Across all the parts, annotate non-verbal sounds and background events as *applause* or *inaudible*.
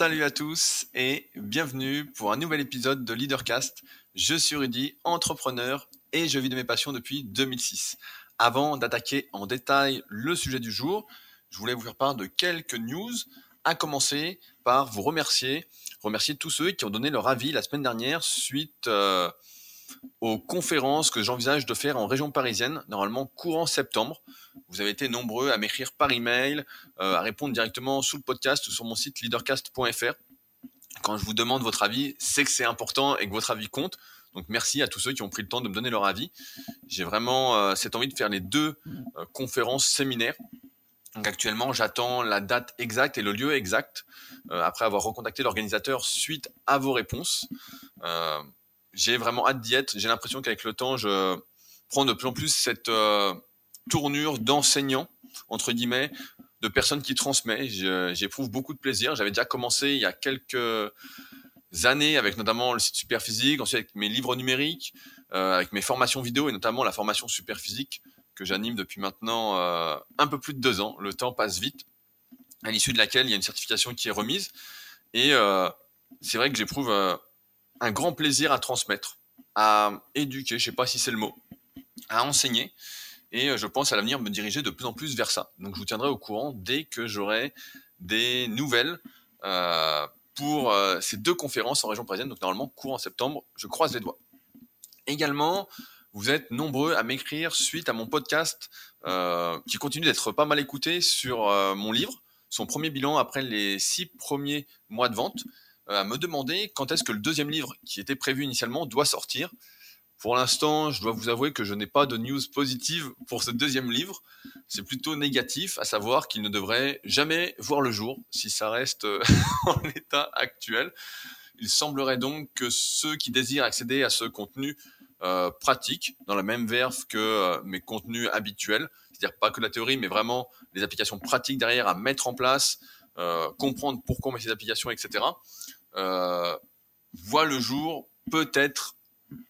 Salut à tous et bienvenue pour un nouvel épisode de Leadercast. Je suis Rudy, entrepreneur et je vis de mes passions depuis 2006. Avant d'attaquer en détail le sujet du jour, je voulais vous faire part de quelques news, à commencer par vous remercier, remercier tous ceux qui ont donné leur avis la semaine dernière suite euh, aux conférences que j'envisage de faire en région parisienne, normalement courant septembre. Vous avez été nombreux à m'écrire par email, euh, à répondre directement sous le podcast ou sur mon site leadercast.fr. Quand je vous demande votre avis, c'est que c'est important et que votre avis compte. Donc merci à tous ceux qui ont pris le temps de me donner leur avis. J'ai vraiment euh, cette envie de faire les deux euh, conférences séminaires. Donc actuellement, j'attends la date exacte et le lieu exact après avoir recontacté l'organisateur suite à vos réponses j'ai vraiment hâte d'y être. J'ai l'impression qu'avec le temps, je prends de plus en plus cette euh, tournure d'enseignant, entre guillemets, de personne qui transmet. J'éprouve beaucoup de plaisir. J'avais déjà commencé il y a quelques années avec notamment le site Superphysique, ensuite avec mes livres numériques, euh, avec mes formations vidéo et notamment la formation Superphysique que j'anime depuis maintenant euh, un peu plus de deux ans. Le temps passe vite, à l'issue de laquelle il y a une certification qui est remise. Et c'est vrai que j'éprouve un grand plaisir à transmettre, à éduquer, je sais pas si c'est le mot, à enseigner. Et euh, je pense à l'avenir me diriger de plus en plus vers ça. Donc je vous tiendrai au courant dès que j'aurai des nouvelles euh, pour euh, ces deux conférences en région parisienne. Donc normalement, cours en septembre, je croise les doigts. Également, vous êtes nombreux à m'écrire suite à mon podcast qui continue d'être pas mal écouté sur mon livre, son premier bilan après les six premiers mois de vente. Euh, à me demander quand est-ce que le deuxième livre, qui était prévu initialement, doit sortir. Pour l'instant, je dois vous avouer que je n'ai pas de news positive pour ce deuxième livre. C'est plutôt négatif, à savoir qu'il ne devrait jamais voir le jour si ça reste euh, *laughs* en l'état actuel. Il semblerait donc que ceux qui désirent accéder à ce contenu euh, pratique, dans la même verve que mes contenus habituels, c'est-à-dire pas que la théorie, mais vraiment les applications pratiques derrière à mettre en place, comprendre pourquoi on met ces applications, etc voit le jour peut-être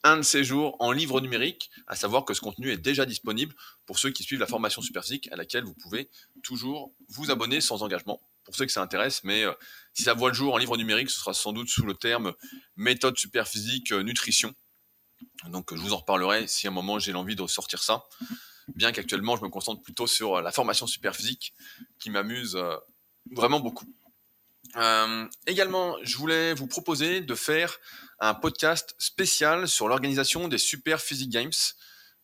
un de ces jours en livre numérique, à savoir que ce contenu est déjà disponible pour ceux qui suivent la formation Superphysique à laquelle vous pouvez toujours vous abonner sans engagement pour ceux que ça intéresse, mais euh, si ça voit le jour en livre numérique, ce sera sans doute sous le terme méthode superphysique euh, nutrition. Donc je vous en reparlerai si à un moment j'ai l'envie de sortir ça, bien qu'actuellement je me concentre plutôt sur la formation superphysique qui m'amuse vraiment beaucoup. Euh, également, je voulais vous proposer de faire un podcast spécial sur l'organisation des Super Physique Games.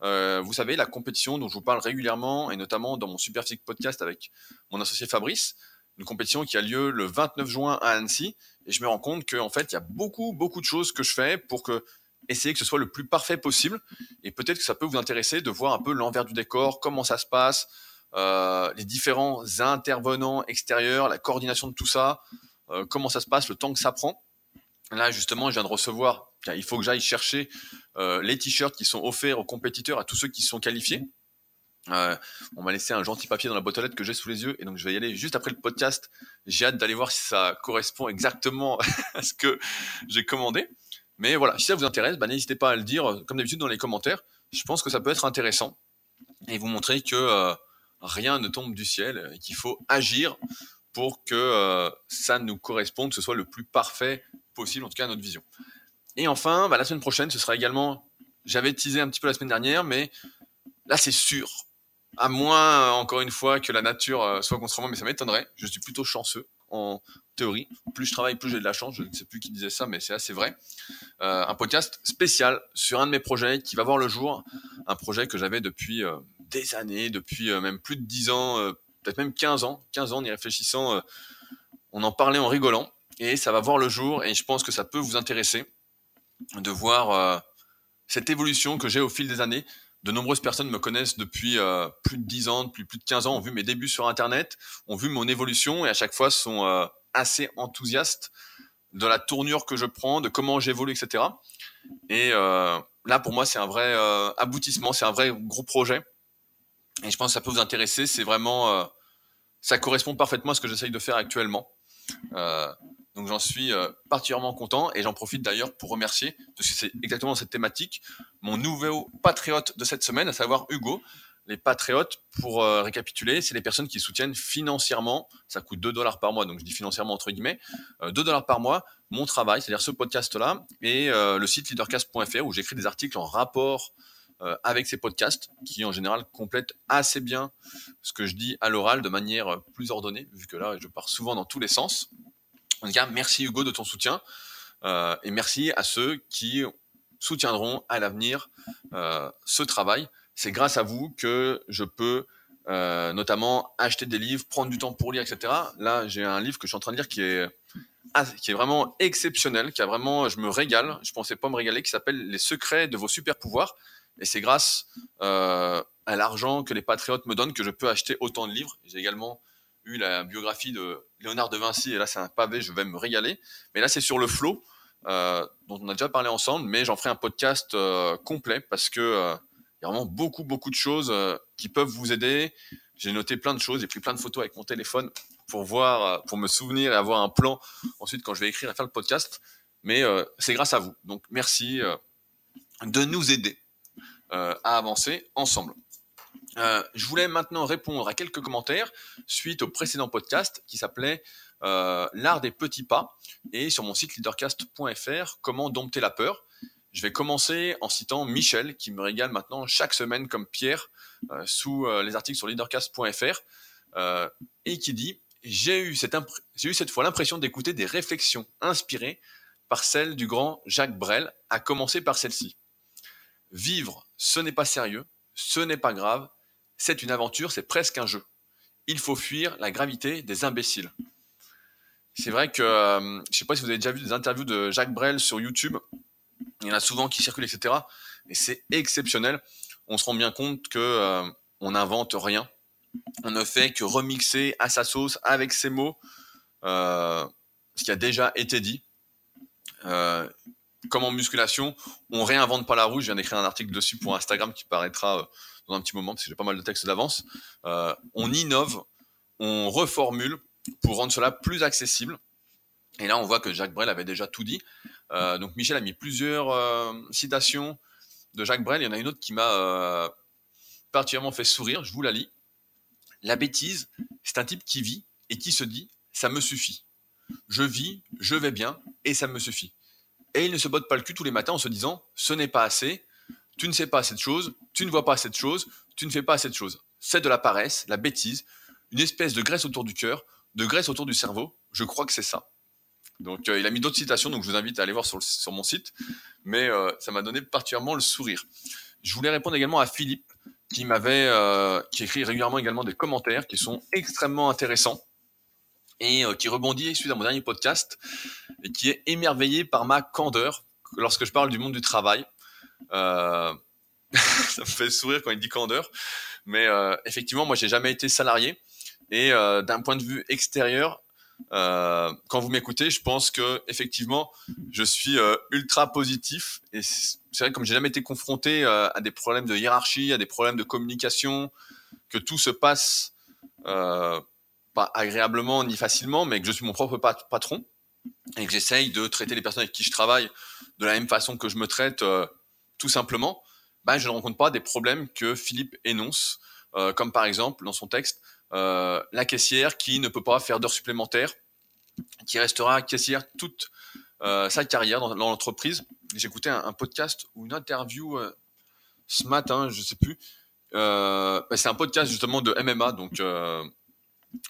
Euh, vous savez, la compétition dont je vous parle régulièrement, et notamment dans mon Super Physique podcast avec mon associé Fabrice, une compétition qui a lieu le 29 juin à Annecy, et je me rends compte qu'en fait, il y a beaucoup, beaucoup de choses que je fais pour que essayer que ce soit le plus parfait possible, et peut-être que ça peut vous intéresser de voir un peu l'envers du décor, comment ça se passe, euh, les différents intervenants extérieurs, la coordination de tout ça, euh, comment ça se passe, le temps que ça prend. Là, justement, je viens de recevoir, il faut que j'aille chercher euh, les t-shirts qui sont offerts aux compétiteurs, à tous ceux qui sont qualifiés. on m'a laissé un gentil papier dans la boîte aux lettres que j'ai sous les yeux et donc je vais y aller juste après le podcast. J'ai hâte d'aller voir si ça correspond exactement *laughs* à ce que j'ai commandé. Mais voilà, si ça vous intéresse, bah, n'hésitez pas à le dire comme d'habitude dans les commentaires. Je pense que ça peut être intéressant et vous montrer que rien ne tombe du ciel et qu'il faut agir pour que euh, ça nous corresponde, que ce soit le plus parfait possible, en tout cas à notre vision. Et enfin, bah, la semaine prochaine, ce sera également, j'avais teasé un petit peu la semaine dernière, mais là c'est sûr, à moins, encore une fois, que la nature euh, soit contre moi, mais ça m'étonnerait, je suis plutôt chanceux en théorie. Plus je travaille, plus j'ai de la chance, je ne sais plus qui disait ça, mais c'est assez vrai. Euh, un podcast spécial sur un de mes projets qui va voir le jour, un projet que j'avais depuis des années, depuis euh, même plus de 10 ans, euh, peut-être même 15 ans, 15 ans en y réfléchissant, euh, on en parlait en rigolant, et ça va voir le jour, et je pense que ça peut vous intéresser de voir cette évolution que j'ai au fil des années. De nombreuses personnes me connaissent depuis plus de 10 ans, depuis plus de 15 ans, ont vu mes débuts sur Internet, ont vu mon évolution, et à chaque fois sont assez enthousiastes de la tournure que je prends, de comment j'évolue, etc. Et là, pour moi, c'est un vrai aboutissement, c'est un vrai gros projet. Et je pense que ça peut vous intéresser. C'est vraiment, euh, ça correspond parfaitement à ce que j'essaye de faire actuellement. Euh, donc j'en suis euh, particulièrement content et j'en profite d'ailleurs pour remercier, parce que c'est exactement cette thématique, mon nouveau patriote de cette semaine, à savoir Hugo, les patriotes, pour euh, récapituler, c'est les personnes qui soutiennent financièrement, ça coûte 2 dollars par mois, donc je dis financièrement entre guillemets, 2 dollars par mois, mon travail, c'est-à-dire ce podcast-là, et le site leadercast.fr où j'écris des articles en rapport avec ces podcasts, qui en général complètent assez bien ce que je dis à l'oral de manière plus ordonnée, vu que là, je pars souvent dans tous les sens. En tout cas, merci Hugo de ton soutien, et merci à ceux qui soutiendront à l'avenir euh, ce travail. C'est grâce à vous que je peux euh, notamment acheter des livres, prendre du temps pour lire, etc. Là, j'ai un livre que je suis en train de lire qui est vraiment exceptionnel, qui a vraiment, je me régale. Je pensais pas me régaler, qui s'appelle Les secrets de vos super pouvoirs. Et c'est grâce euh, à l'argent que les patriotes me donnent que je peux acheter autant de livres. J'ai également eu la biographie de Léonard de Vinci, et là c'est un pavé, je vais me régaler. Mais là c'est sur le flot. Euh, dont on a déjà parlé ensemble, mais j'en ferai un podcast euh, complet parce que euh, il y a vraiment beaucoup, beaucoup de choses qui peuvent vous aider. J'ai noté plein de choses, j'ai pris plein de photos avec mon téléphone pour voir, pour me souvenir et avoir un plan ensuite quand je vais écrire et faire le podcast. Mais c'est grâce à vous. Donc merci de nous aider à avancer ensemble. je voulais maintenant répondre à quelques commentaires suite au précédent podcast qui s'appelait euh, l'art des petits pas et sur mon site leadercast.fr comment dompter la peur. Je vais commencer en citant Michel qui me régale maintenant chaque semaine comme Pierre euh, sous euh, les articles sur leadercast.fr et qui dit j'ai eu eu cette fois l'impression d'écouter des réflexions inspirées par celles du grand Jacques Brel, à commencer par celle-ci. Vivre, ce n'est pas sérieux, ce n'est pas grave, c'est une aventure, c'est presque un jeu. Il faut fuir la gravité des imbéciles. C'est vrai que, euh, je sais pas si vous avez déjà vu des interviews de Jacques Brel sur YouTube. Il y en a souvent qui circulent, etc. Et c'est exceptionnel. On se rend bien compte que euh, on n'invente rien. On ne fait que remixer à sa sauce avec ses mots euh, ce qui a déjà été dit. Comme en musculation, on réinvente pas la roue. Je viens d'écrire un article dessus pour Instagram qui paraîtra dans un petit moment parce que j'ai pas mal de textes d'avance. on innove, on reformule pour rendre cela plus accessible. Et là, on voit que Jacques Brel avait déjà tout dit. Euh, donc Michel a mis plusieurs euh, citations de Jacques Brel. Il y en a une autre qui m'a euh, particulièrement fait sourire. Je vous la lis. La bêtise, c'est un type qui vit et qui se dit ⁇ ça me suffit ⁇ Je vis, je vais bien et ça me suffit. Et il ne se botte pas le cul tous les matins en se disant ⁇ ce n'est pas assez, tu ne sais pas cette chose, tu ne vois pas cette chose, tu ne fais pas cette chose. C'est de la paresse, la bêtise, une espèce de graisse autour du cœur de graisse autour du cerveau. Je crois que c'est ça. Donc, euh, il a mis d'autres citations, donc je vous invite à aller voir sur, sur mon site. Mais euh, ça m'a donné particulièrement le sourire. Je voulais répondre également à Philippe, qui m'avait, euh, qui écrit régulièrement également des commentaires qui sont extrêmement intéressants et qui rebondit suite à mon dernier podcast et qui est émerveillé par ma candeur lorsque je parle du monde du travail. *laughs* ça me fait sourire quand il dit candeur, mais effectivement, moi, j'ai jamais été salarié. Et euh, d'un point de vue extérieur, euh, quand vous m'écoutez, je pense que effectivement, je suis euh, ultra positif. Et c'est vrai, comme j'ai jamais été confronté euh, à des problèmes de hiérarchie, à des problèmes de communication, que tout se passe euh, pas agréablement ni facilement, mais que je suis mon propre patron et que j'essaye de traiter les personnes avec qui je travaille de la même façon que je me traite, tout simplement, ben, je ne rencontre pas des problèmes que Philippe énonce, comme par exemple dans son texte euh, la caissière qui ne peut pas faire d'heures supplémentaires, qui restera caissière toute euh, sa carrière dans, l'entreprise. J'ai écouté un, podcast ou une interview euh, ce matin, je sais plus. Bah, c'est un podcast justement de MMA, donc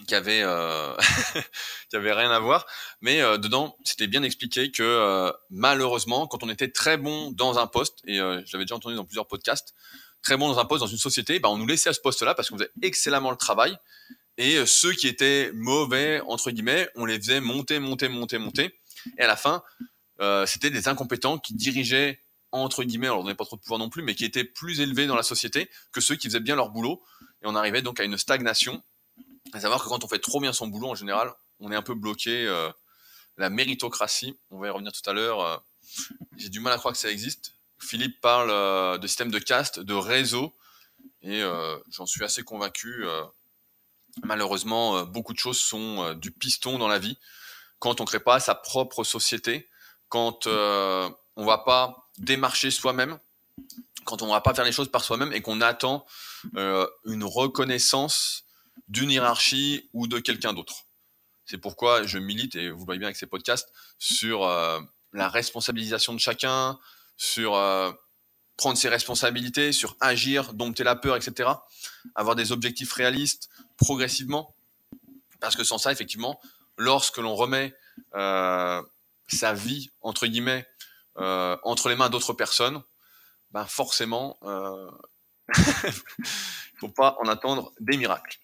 qui avait *laughs* qui avait rien à voir, mais dedans c'était bien expliqué que malheureusement quand on était très bon dans un poste et j'avais déjà entendu dans plusieurs podcasts, très bon dans un poste dans une société, bah, on nous laissait à ce poste-là parce qu'on faisait excellemment le travail. Et euh, ceux qui étaient mauvais, entre guillemets, on les faisait monter, monter, monter, monter. Et à la fin, euh, c'était des incompétents qui dirigeaient, entre guillemets, alors on n'avait pas trop de pouvoir non plus, mais qui étaient plus élevés dans la société que ceux qui faisaient bien leur boulot. Et on arrivait donc à une stagnation. À savoir que quand on fait trop bien son boulot, en général, on est un peu bloqué. Euh, la méritocratie, on va y revenir tout à l'heure. J'ai du mal à croire que ça existe. Philippe parle euh, de système de caste, de réseau, et euh, j'en suis assez convaincu. Euh, malheureusement, beaucoup de choses sont du piston dans la vie. Quand on ne crée pas sa propre société, quand on ne va pas démarcher soi-même quand on va pas faire les choses par soi-même et qu'on attend euh, une reconnaissance d'une hiérarchie ou de quelqu'un d'autre. C'est pourquoi je milite, et vous voyez bien avec ces podcasts, sur euh, la responsabilisation de chacun, sur euh, prendre ses responsabilités, sur agir, dompter la peur, etc. Avoir des objectifs réalistes progressivement. Parce que sans ça, effectivement, lorsque l'on remet euh, sa vie, entre guillemets, euh, entre les mains d'autres personnes, ben forcément, euh, *laughs* faut pas en attendre des miracles.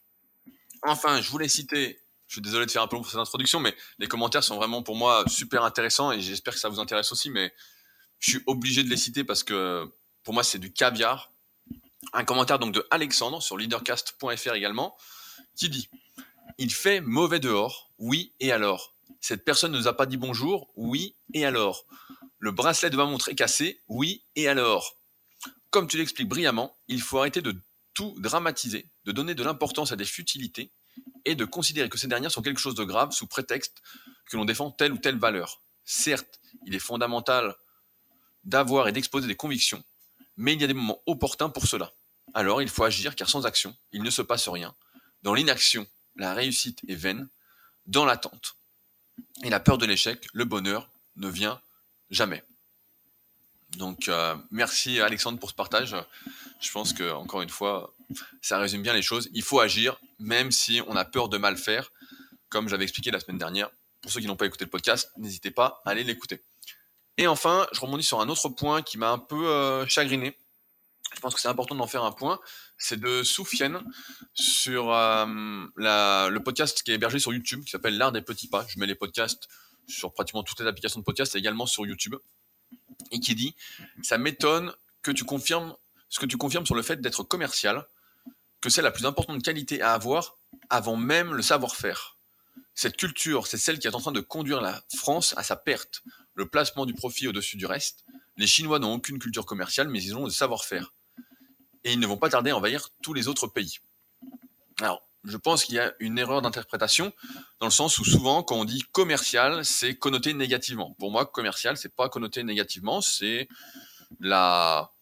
Enfin, je voulais citer, je suis désolé de faire un peu long pour cette introduction, mais les commentaires sont vraiment pour moi super intéressants et j'espère que ça vous intéresse aussi, mais je suis obligé de les citer parce que pour moi c'est du caviar. Un commentaire donc de Alexandre sur leadercast.fr également, qui dit Il fait mauvais dehors, oui, et alors. Cette personne ne nous a pas dit bonjour, oui, et alors. Le bracelet de ma montre est cassé, oui, et alors Comme tu l'expliques brillamment, il faut arrêter de tout dramatiser, de donner de l'importance à des futilités et de considérer que ces dernières sont quelque chose de grave sous prétexte que l'on défend telle ou telle valeur. Certes, il est fondamental d'avoir et d'exposer des convictions, mais il y a des moments opportuns pour cela. Alors il faut agir car sans action, il ne se passe rien. Dans l'inaction, la réussite est vaine. Dans l'attente et la peur de l'échec, le bonheur ne vient jamais. Donc euh, merci Alexandre pour ce partage. Je pense que encore une fois, ça résume bien les choses. Il faut agir, même si on a peur de mal faire, comme j'avais expliqué la semaine dernière. Pour ceux qui n'ont pas écouté le podcast, n'hésitez pas à aller l'écouter. Et enfin, je rebondis sur un autre point qui m'a un peu euh, chagriné. Je pense que c'est important d'en faire un point. C'est de Soufiane sur euh, le podcast qui est hébergé sur YouTube, qui s'appelle L'Art des Petits Pas. Je mets les podcasts sur pratiquement toutes les applications de podcast et également sur YouTube. Et qui dit Ça m'étonne que tu confirmes ce que tu confirmes sur le fait d'être commercial, que c'est la plus importante qualité à avoir avant même le savoir-faire. Cette culture, c'est celle qui est en train de conduire la France à sa perte. Le placement du profit au-dessus du reste. Les Chinois n'ont aucune culture commerciale, mais ils ont le savoir-faire. Et ils ne vont pas tarder à envahir tous les autres pays. Alors, je pense qu'il y a une erreur d'interprétation, dans le sens où souvent, quand on dit commercial, c'est connoté négativement. Pour moi, commercial, c'est pas connoté négativement, c'est la,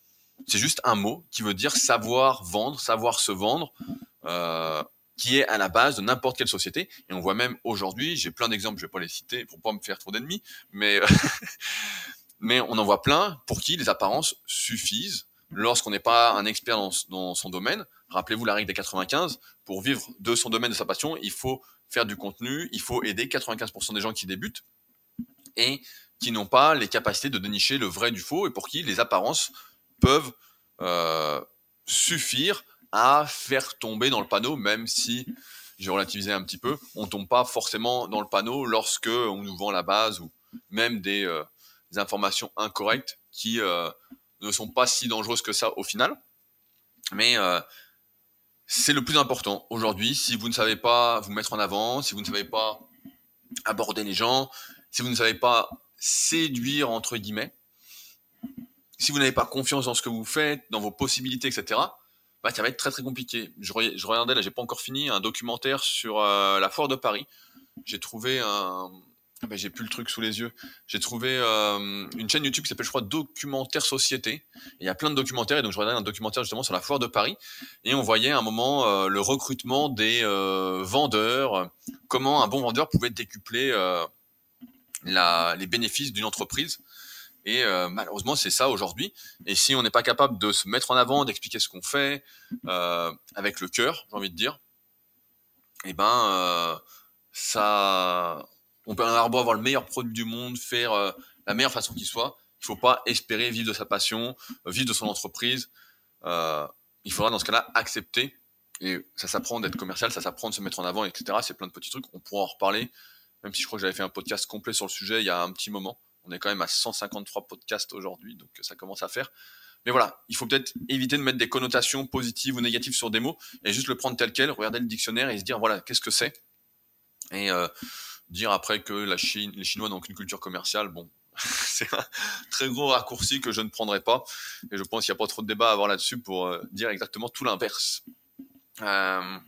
c'est juste un mot qui veut dire savoir vendre, savoir se vendre, euh, qui est à la base de n'importe quelle société. Et on voit même aujourd'hui, j'ai plein d'exemples, je vais pas les citer pour pas me faire trop d'ennemis, mais *laughs* mais on en voit plein pour qui les apparences suffisent lorsqu'on n'est pas un expert dans, dans son domaine. Rappelez-vous la règle des 95, pour vivre de son domaine, de sa passion, il faut faire du contenu, il faut aider 95% des gens qui débutent et qui n'ont pas les capacités de dénicher le vrai du faux et pour qui les apparences peuvent euh, suffire à faire tomber dans le panneau, même si j'ai relativisé un petit peu, on tombe pas forcément dans le panneau lorsque on nous vend la base ou même des, euh, informations incorrectes qui euh, ne sont pas si dangereuses que ça au final. Mais c'est le plus important aujourd'hui. Si vous ne savez pas vous mettre en avant, si vous ne savez pas aborder les gens, si vous ne savez pas séduire entre guillemets, si vous n'avez pas confiance dans ce que vous faites, dans vos possibilités, etc., bah, ça va être très très compliqué. Je, regardais là, j'ai pas encore fini, un documentaire sur euh, la foire de Paris. J'ai trouvé un, ah bah, j'ai plus le truc sous les yeux. J'ai trouvé euh, une chaîne YouTube qui s'appelle, je crois, Documentaire Société. il y a plein de documentaires, et donc je regardais un documentaire justement sur la foire de Paris, et on voyait à un moment euh, le recrutement des vendeurs, comment un bon vendeur pouvait décupler les bénéfices d'une entreprise. Et malheureusement, c'est ça aujourd'hui. Et si on n'est pas capable de se mettre en avant, d'expliquer ce qu'on fait avec le cœur, j'ai envie de dire, eh ben, ça on peut avoir le meilleur produit du monde, faire euh, la meilleure façon qu'il soit. Il faut pas espérer vivre de sa passion, euh, vivre de son entreprise. Euh, il faudra dans ce cas-là accepter. Et ça s'apprend d'être commercial, ça s'apprend de se mettre en avant, etc. C'est plein de petits trucs. On pourra en reparler, même si je crois que j'avais fait un podcast complet sur le sujet il y a un petit moment. On est quand même à 153 podcasts aujourd'hui, donc ça commence à faire. Mais voilà, il faut peut-être éviter de mettre des connotations positives ou négatives sur des mots et juste le prendre tel quel, regarder le dictionnaire et se dire voilà, qu'est-ce que c'est? Et euh, Dire après que la Chine, les Chinois n'ont qu'une culture commerciale, bon, *laughs* c'est un très gros raccourci que je ne prendrai pas. Et je pense qu'il n'y a pas trop de débat à avoir là-dessus pour euh, dire exactement tout l'inverse. Euh,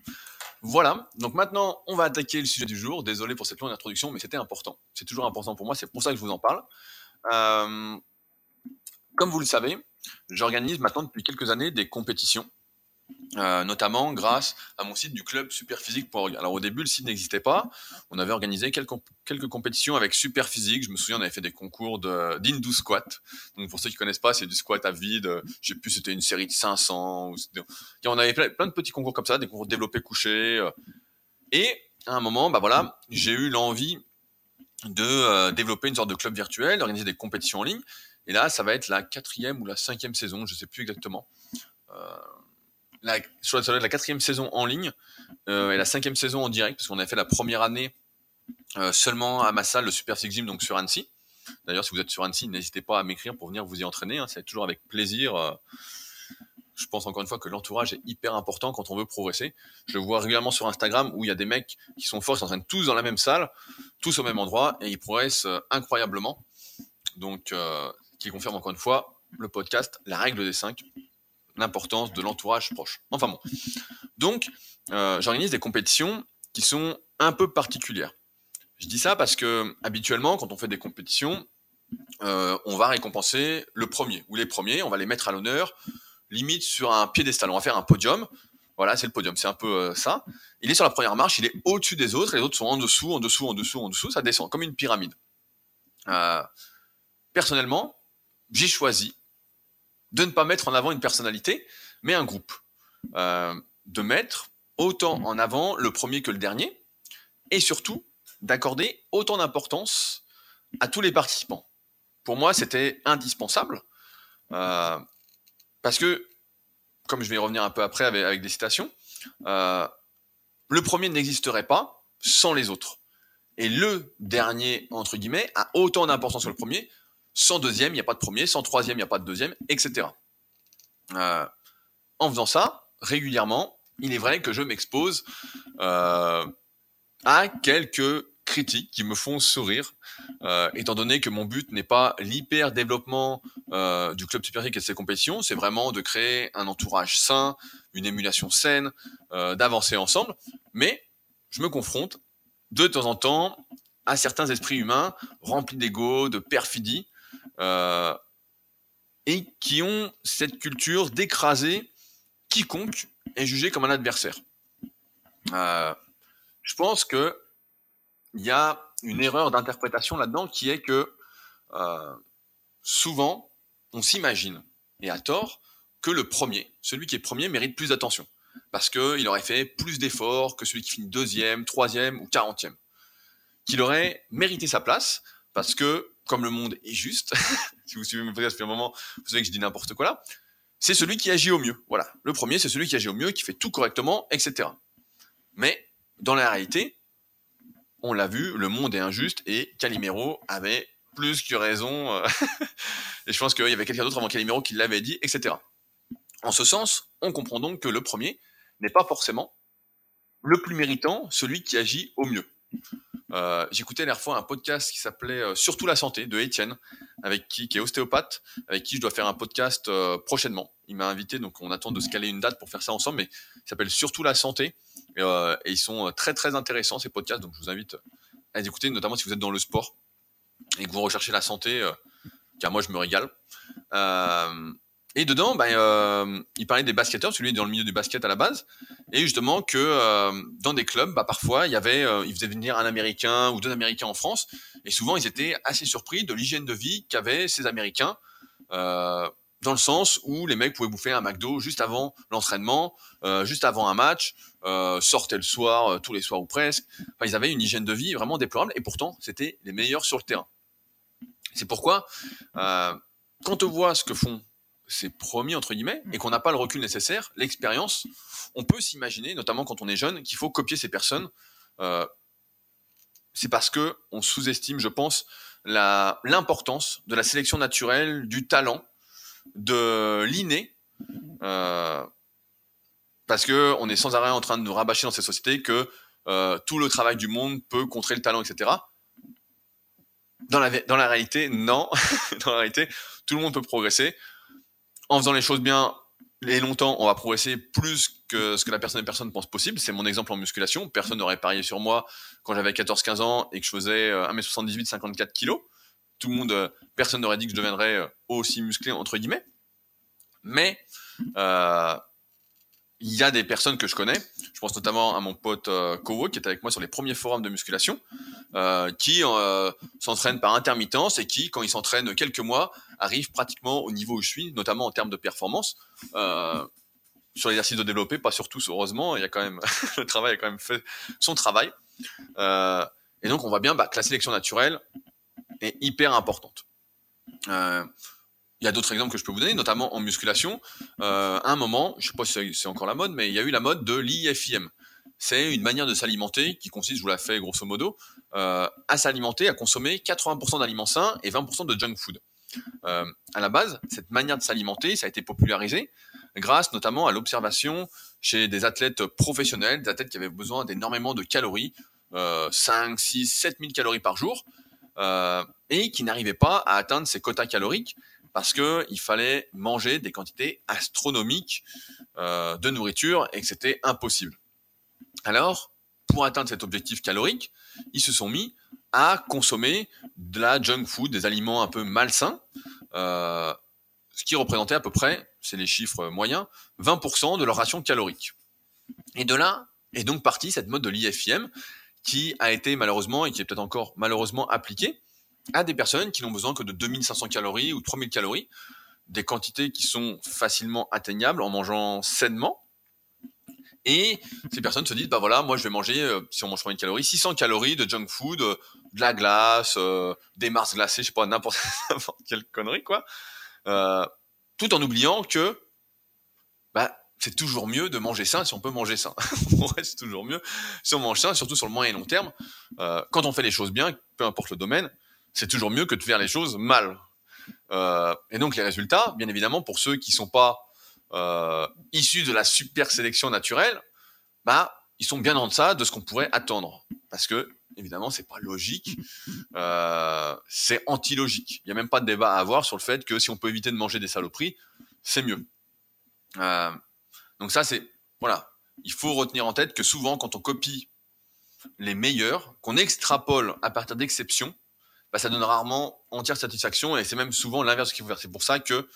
voilà, donc maintenant on va attaquer le sujet du jour. Désolé pour cette longue introduction, mais c'était important. C'est toujours important pour moi, c'est pour ça que je vous en parle. Euh, comme vous le savez, j'organise maintenant depuis quelques années des compétitions euh, notamment grâce à mon site du club superphysique.org. Alors au début, le site n'existait pas. On avait organisé quelques, quelques compétitions avec Superphysique. Je me souviens, on avait fait des concours d'Indu Squat. Donc pour ceux qui connaissent pas, c'est du squat à vide. Je sais plus, c'était une série de 500. Ou on avait plein, de petits concours comme ça, des concours développés couchés. Euh. Et à un moment, bah voilà, j'ai eu l'envie de euh, développer une sorte de club virtuel, d'organiser des compétitions en ligne. Et là, ça va être la quatrième ou la cinquième saison, je sais plus exactement. Euh, la, être la quatrième saison en ligne euh, et la cinquième saison en direct, parce qu'on a fait la première année euh, seulement à ma salle, le Super Six Gym, donc sur Annecy. D'ailleurs, si vous êtes sur Annecy, n'hésitez pas à m'écrire pour venir vous y entraîner. Hein, c'est toujours avec plaisir. Euh. je pense encore une fois que l'entourage est hyper important quand on veut progresser. Je le vois régulièrement sur Instagram où il y a des mecs qui sont forts, ils s'entraînent tous dans la même salle, tous au même endroit, et ils progressent incroyablement. Donc, qui confirme encore une fois le podcast, la règle des 5 l'importance de l'entourage proche. Enfin bon. Donc, euh, j'organise des compétitions qui sont un peu particulières. Je dis ça parce que habituellement, quand on fait des compétitions, euh, on va récompenser le premier ou les premiers, on va les mettre à l'honneur, limite sur un piédestal. On va faire un podium. Voilà, c'est le podium, c'est un peu euh, ça. Il est sur la première marche, il est au-dessus des autres, les autres sont en dessous, en dessous, en dessous, en dessous, ça descend comme une pyramide. personnellement, j'ai choisi de ne pas mettre en avant une personnalité, mais un groupe. Euh, de mettre autant en avant le premier que le dernier, et surtout d'accorder autant d'importance à tous les participants. Pour moi, c'était indispensable, euh, parce que, comme je vais y revenir un peu après avec, des citations, euh, le premier n'existerait pas sans les autres. Et le dernier, entre guillemets, a autant d'importance que le premier, sans deuxième, il n'y a pas de premier. Sans troisième, il n'y a pas de deuxième, etc. Euh, en faisant ça, régulièrement, il est vrai que je m'expose euh, à quelques critiques qui me font sourire, euh, étant donné que mon but n'est pas l'hyper développement du club supérieur et de ses compétitions, c'est vraiment de créer un entourage sain, une émulation saine, d'avancer ensemble, mais je me confronte de temps en temps à certains esprits humains remplis d'ego, de perfidie, euh, et qui ont cette culture d'écraser quiconque est jugé comme un adversaire. Euh, je pense que il y a une erreur d'interprétation là-dedans qui est que euh, souvent on s'imagine, et à tort, que le premier, celui qui est premier, mérite plus d'attention. Parce qu'il aurait fait plus d'efforts que celui qui finit deuxième, troisième ou quarantième. Qu'il aurait mérité sa place parce que comme le monde est juste, *laughs* si vous suivez mes podcasts depuis un moment, vous savez que je dis n'importe quoi là, c'est celui qui agit au mieux. Voilà. Le premier, c'est celui qui agit au mieux, qui fait tout correctement, etc. Mais, dans la réalité, on l'a vu, le monde est injuste et Calimero avait plus que raison. Euh, *laughs* et je pense qu'il y avait quelqu'un d'autre avant Calimero qui l'avait dit, etc. En ce sens, on comprend donc que le premier n'est pas forcément le plus méritant, celui qui agit au mieux. Euh, j'écoutais la fois un podcast qui s'appelait euh, Surtout la santé de Étienne, avec qui, qui est ostéopathe, avec qui je dois faire un podcast euh, prochainement. Il m'a invité, donc on attend de se caler une date pour faire ça ensemble, mais il s'appelle Surtout la santé. Et, et, ils sont très très intéressants ces podcasts, donc je vous invite à les écouter, notamment si vous êtes dans le sport et que vous recherchez la santé, car moi je me régale. Et dedans, ben, euh, il parlait des basketteurs, parce que lui est dans le milieu du basket à la base, et justement que euh, dans des clubs, bah, parfois, il y avait, euh, ils faisaient venir un Américain ou deux Américains en France, et souvent ils étaient assez surpris de l'hygiène de vie qu'avaient ces Américains, euh, dans le sens où les mecs pouvaient bouffer un McDo juste avant l'entraînement, euh, juste avant un match, sortaient le soir, tous les soirs ou presque. Enfin, ils avaient une hygiène de vie vraiment déplorable, et pourtant, c'était les meilleurs sur le terrain. C'est pourquoi, quand on voit ce que font c'est promis entre guillemets et qu'on n'a pas le recul nécessaire, l'expérience, on peut s'imaginer, notamment quand on est jeune, qu'il faut copier ces personnes. Euh, c'est parce que on sous-estime, je pense, l'importance de la sélection naturelle, du talent, de l'inné, euh, parce que on est sans arrêt en train de nous rabâcher dans cette société que euh, tout le travail du monde peut contrer le talent, etc. Dans la, dans la réalité, non. *laughs* dans la réalité, tout le monde peut progresser en faisant les choses bien et longtemps, on va progresser plus que ce que la personne et personne pense possible. C'est mon exemple en musculation. Personne n'aurait parié sur moi quand j'avais 14-15 ans et que je faisais 1m78, euh, 54 kg. Tout le monde, euh, personne n'aurait dit que je deviendrais euh, aussi musclé, entre guillemets. Mais euh, il y a des personnes que je connais, je pense notamment à mon pote euh, qui était avec moi sur les premiers forums de musculation, euh, qui euh, s'entraîne par intermittence et qui, quand il s'entraîne quelques mois, arrive pratiquement au niveau où je suis, notamment en termes de performance. Euh, sur l'exercice de développer, pas sur tous, heureusement, il y a quand même *laughs* le travail a quand même fait son travail. Euh, et donc on voit bien bah, que la sélection naturelle est hyper importante. Euh, il y a d'autres exemples que je peux vous donner, notamment en musculation. Euh, à un moment, je sais pas si c'est encore la mode, mais il y a eu la mode de l'IFIM. C'est une manière de s'alimenter qui consiste, je vous la fais grosso modo, euh, à s'alimenter, à consommer 80% d'aliments sains et 20% de junk food. Euh, à la base, cette manière de s'alimenter, ça a été popularisé grâce notamment à l'observation chez des athlètes professionnels, des athlètes qui avaient besoin d'énormément de calories, euh, 5, 6, 7 000 calories par jour, euh, et qui n'arrivaient pas à atteindre ces quotas caloriques parce qu'il fallait manger des quantités astronomiques euh, de nourriture et que c'était impossible. Alors, pour atteindre cet objectif calorique, ils se sont mis à consommer de la junk food, des aliments un peu malsains, euh, ce qui représentait à peu près, c'est les chiffres moyens, 20% de leur ration calorique. Et de là est donc partie cette mode de l'IFIM qui a été malheureusement et qui est peut-être encore malheureusement appliquée à des personnes qui n'ont besoin que de 2500 calories ou 3000 calories, des quantités qui sont facilement atteignables en mangeant sainement. Et ces personnes se disent, bah voilà, moi je vais manger, euh, si on mange 3000 calories, 600 calories de junk food, euh, de la glace, euh, des mars glacés, je sais pas, *laughs* n'importe quelle connerie, quoi. Euh, tout en oubliant que bah, c'est toujours mieux de manger sain si on peut manger sain. *laughs* c'est toujours mieux si on mange sain, surtout sur le moyen et long terme. Quand on fait les choses bien, peu importe le domaine, c'est toujours mieux que de faire les choses mal. Euh, et donc les résultats, bien évidemment, pour ceux qui sont pas euh, issus de la super sélection naturelle, bah ils sont bien en deçà de ce qu'on pourrait attendre, parce que évidemment c'est pas logique, euh, c'est anti-logique. Il y a même pas de débat à avoir sur le fait que si on peut éviter de manger des saloperies, c'est mieux. Euh, donc ça c'est voilà, il faut retenir en tête que souvent quand on copie les meilleurs, qu'on extrapole à partir d'exceptions, bah, ça donne rarement entière satisfaction et c'est même souvent l'inverse qu'il faut faire. C'est pour ça que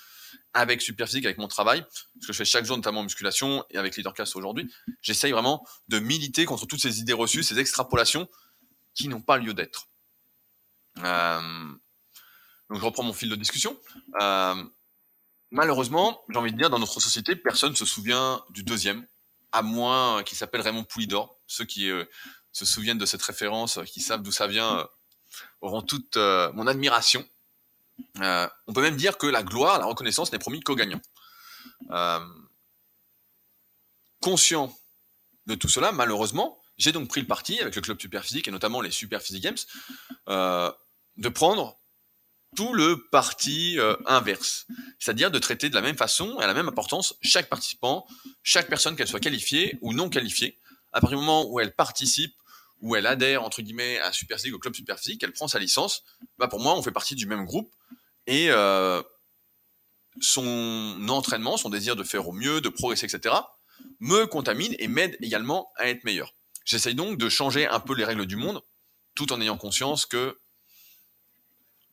avec Superphysique, avec mon travail, ce que je fais chaque jour, notamment en musculation et avec Leadercast aujourd'hui, j'essaye vraiment de militer contre toutes ces idées reçues, ces extrapolations qui n'ont pas lieu d'être. Euh, donc je reprends mon fil de discussion. Euh, malheureusement, j'ai envie de dire, dans notre société, personne ne se souvient du deuxième, à moins qu'il s'appelle Raymond Poulidor. Ceux qui euh, se souviennent de cette référence, qui savent d'où ça vient, euh, auront toute euh, mon admiration. Euh, on peut même dire que la gloire, la reconnaissance n'est promis qu'aux gagnants. Euh, conscient de tout cela, malheureusement, j'ai donc pris le parti avec le club Superphysique et notamment les Superphysique Games de prendre tout le parti inverse, c'est-à-dire de traiter de la même façon et à la même importance chaque participant, chaque personne qu'elle soit qualifiée ou non qualifiée, à partir du moment où elle participe où elle adhère entre guillemets à Superphysique, au club Superphysique, elle prend sa licence, bah pour moi on fait partie du même groupe et euh, son entraînement, son désir de faire au mieux, de progresser, etc., me contamine et m'aide également à être meilleur. J'essaye donc de changer un peu les règles du monde, tout en ayant conscience que